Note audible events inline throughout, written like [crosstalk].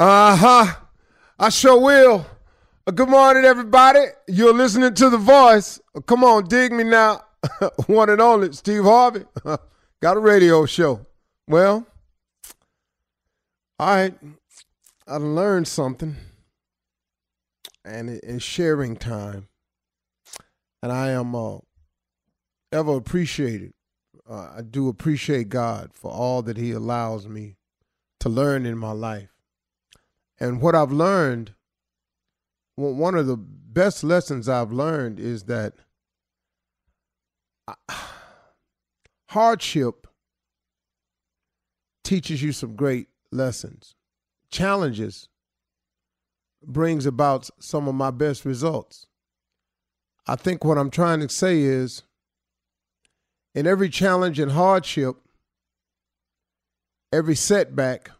Uh huh. I sure will. Uh, good morning, everybody. You're listening to The Voice. Uh, come on, dig me now. [laughs] One and only, Steve Harvey. [laughs] Got a radio show. Well, all right. I learned something, and it- it's sharing time. And I am uh, ever appreciated. Uh, I do appreciate God for all that He allows me to learn in my life. And what I've learned, well, one of the best lessons I've learned is that uh, [sighs] hardship teaches you some great lessons. Challenges brings about some of my best results. I think what I'm trying to say is in every challenge and hardship, every setback,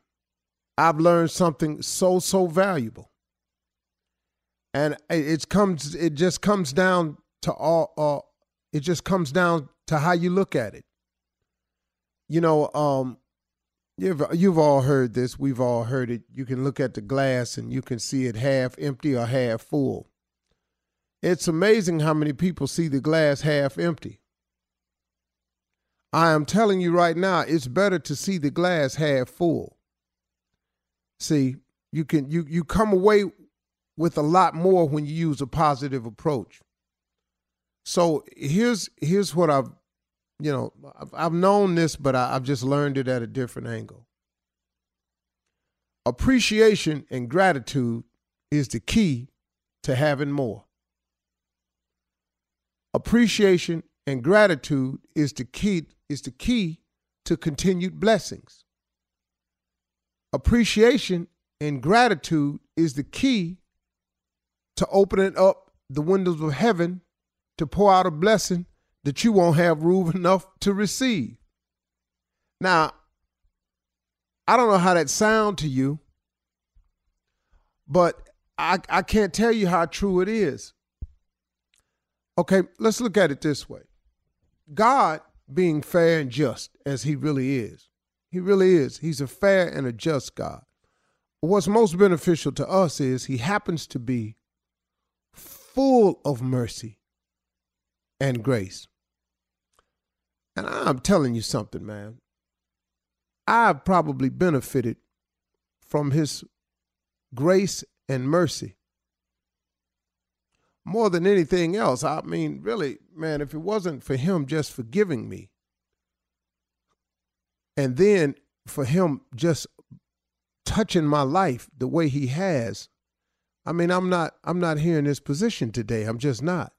I've learned something so so valuable. And it comes it just comes down to all uh, it just comes down to how you look at it. You know, um you've you've all heard this, we've all heard it. You can look at the glass and you can see it half empty or half full. It's amazing how many people see the glass half empty. I am telling you right now, it's better to see the glass half full. See, you can you you come away with a lot more when you use a positive approach. So here's here's what I've you know I've, I've known this, but I, I've just learned it at a different angle. Appreciation and gratitude is the key to having more. Appreciation and gratitude is the key is the key to continued blessings. Appreciation and gratitude is the key to opening up the windows of heaven to pour out a blessing that you won't have room [laughs] enough to receive. Now, I don't know how that sound to you, but I, I can't tell you how true it is. Okay, let's look at it this way. God being fair and just as he really is. He really is. He's a fair and a just God. What's most beneficial to us is he happens to be full of mercy and grace. And I'm telling you something, man. I've probably benefited from his grace and mercy more than anything else. I mean, really, man, if it wasn't for him just forgiving me, and then for him just touching my life the way he has, I mean, I'm not I'm not here in this position today. I'm just not.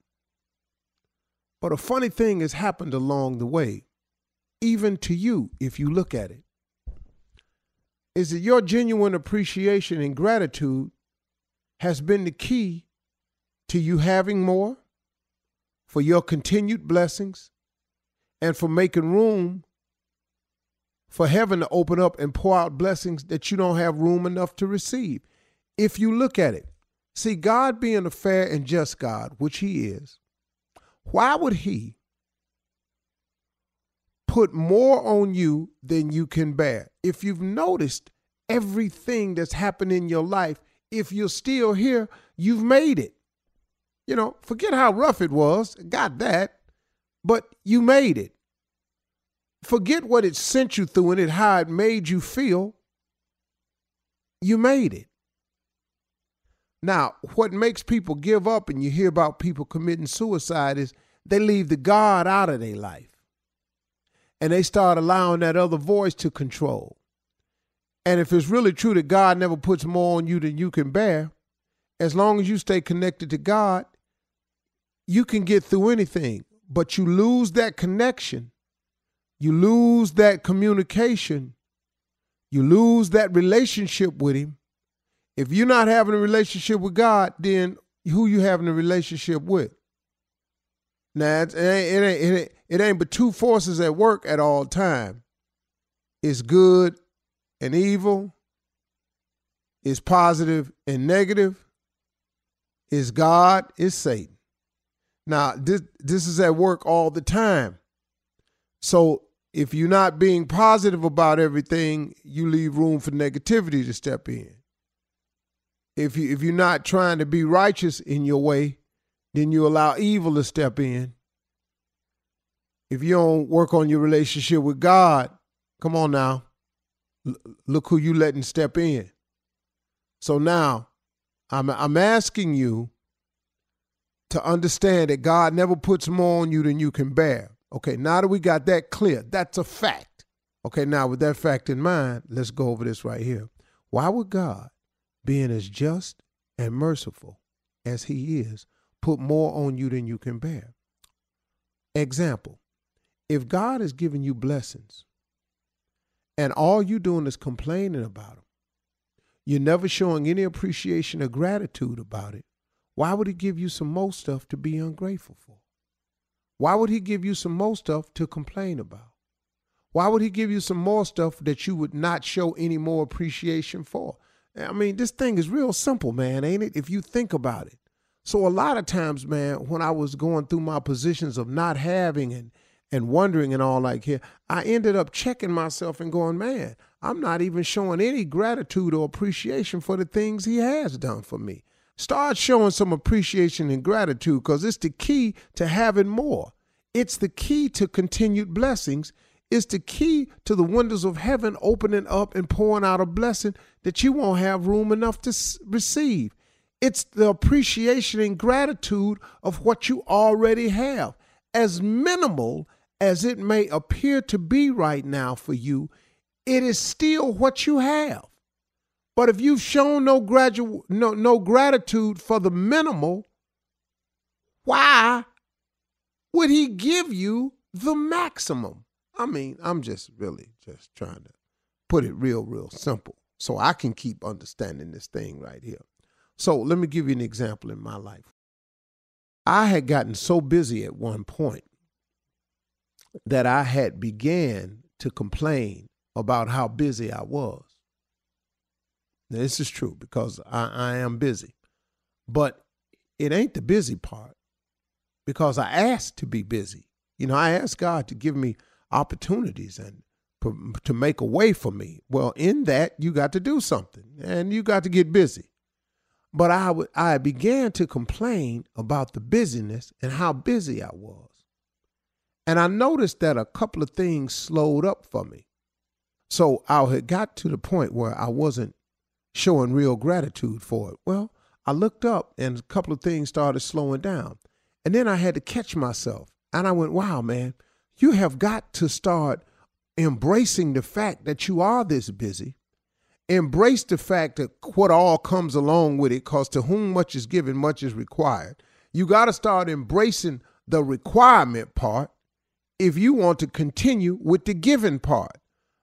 But a funny thing has happened along the way, even to you, if you look at it. Is that your genuine appreciation and gratitude has been the key to you having more, for your continued blessings, and for making room for heaven to open up and pour out blessings that you don't have room enough to receive. If you look at it, see, God being a fair and just God, which He is, why would He put more on you than you can bear? If you've noticed everything that's happened in your life, if you're still here, you've made it. You know, forget how rough it was, got that, but you made it. Forget what it sent you through and it how it made you feel. You made it. Now, what makes people give up and you hear about people committing suicide is they leave the God out of their life. And they start allowing that other voice to control. And if it's really true that God never puts more on you than you can bear, as long as you stay connected to God, you can get through anything. But you lose that connection, you lose that communication, you lose that relationship with Him. If you're not having a relationship with God, then who you having a relationship with? Now it ain't, it ain't, it ain't, it ain't but two forces at work at all time. It's good and evil. It's positive and negative is God, is Satan. Now, this this is at work all the time. So if you're not being positive about everything, you leave room for negativity to step in. If you if you're not trying to be righteous in your way, then you allow evil to step in. If you don't work on your relationship with God, come on now. L- look who you letting step in. So now I'm, I'm asking you to understand that God never puts more on you than you can bear. Okay, now that we got that clear, that's a fact. Okay, now with that fact in mind, let's go over this right here. Why would God, being as just and merciful as He is, put more on you than you can bear? Example if God has given you blessings and all you're doing is complaining about them, you're never showing any appreciation or gratitude about it. Why would he give you some more stuff to be ungrateful for? Why would he give you some more stuff to complain about? Why would he give you some more stuff that you would not show any more appreciation for? I mean, this thing is real simple, man, ain't it? If you think about it. So a lot of times, man, when I was going through my positions of not having and and wondering and all like here, I ended up checking myself and going, man, I'm not even showing any gratitude or appreciation for the things he has done for me. Start showing some appreciation and gratitude because it's the key to having more. It's the key to continued blessings. It's the key to the windows of heaven opening up and pouring out a blessing that you won't have room enough to receive. It's the appreciation and gratitude of what you already have. As minimal as it may appear to be right now for you, it is still what you have. But if you've shown no, gradu- no, no gratitude for the minimal, why would he give you the maximum? I mean, I'm just really just trying to put it real, real simple so I can keep understanding this thing right here. So let me give you an example in my life. I had gotten so busy at one point that I had began to complain about how busy I was. This is true because I, I am busy. But it ain't the busy part because I asked to be busy. You know, I ask God to give me opportunities and to make a way for me. Well, in that, you got to do something and you got to get busy. But I, w- I began to complain about the busyness and how busy I was. And I noticed that a couple of things slowed up for me. So I had got to the point where I wasn't showing real gratitude for it. Well, I looked up and a couple of things started slowing down. And then I had to catch myself. And I went, wow, man, you have got to start embracing the fact that you are this busy. Embrace the fact that what all comes along with it, because to whom much is given, much is required. You got to start embracing the requirement part if you want to continue with the giving part.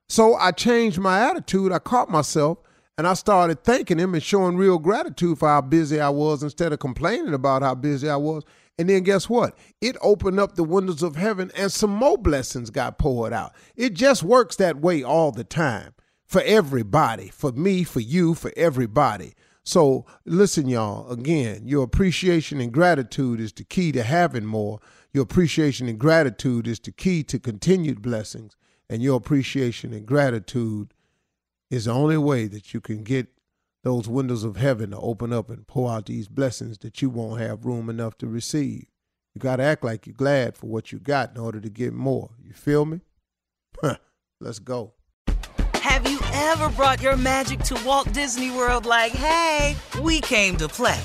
So I changed my attitude. I caught myself and I started thanking him and showing real gratitude for how busy I was instead of complaining about how busy I was. And then guess what? It opened up the windows of heaven and some more blessings got poured out. It just works that way all the time for everybody, for me, for you, for everybody. So listen, y'all, again, your appreciation and gratitude is the key to having more. Your appreciation and gratitude is the key to continued blessings. And your appreciation and gratitude is the only way that you can get those windows of heaven to open up and pour out these blessings that you won't have room enough to receive. You got to act like you're glad for what you got in order to get more. You feel me? Let's go. Have you ever brought your magic to Walt Disney World like, hey, we came to play?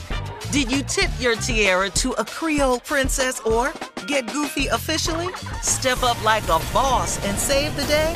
Did you tip your tiara to a Creole princess or get goofy officially? Step up like a boss and save the day?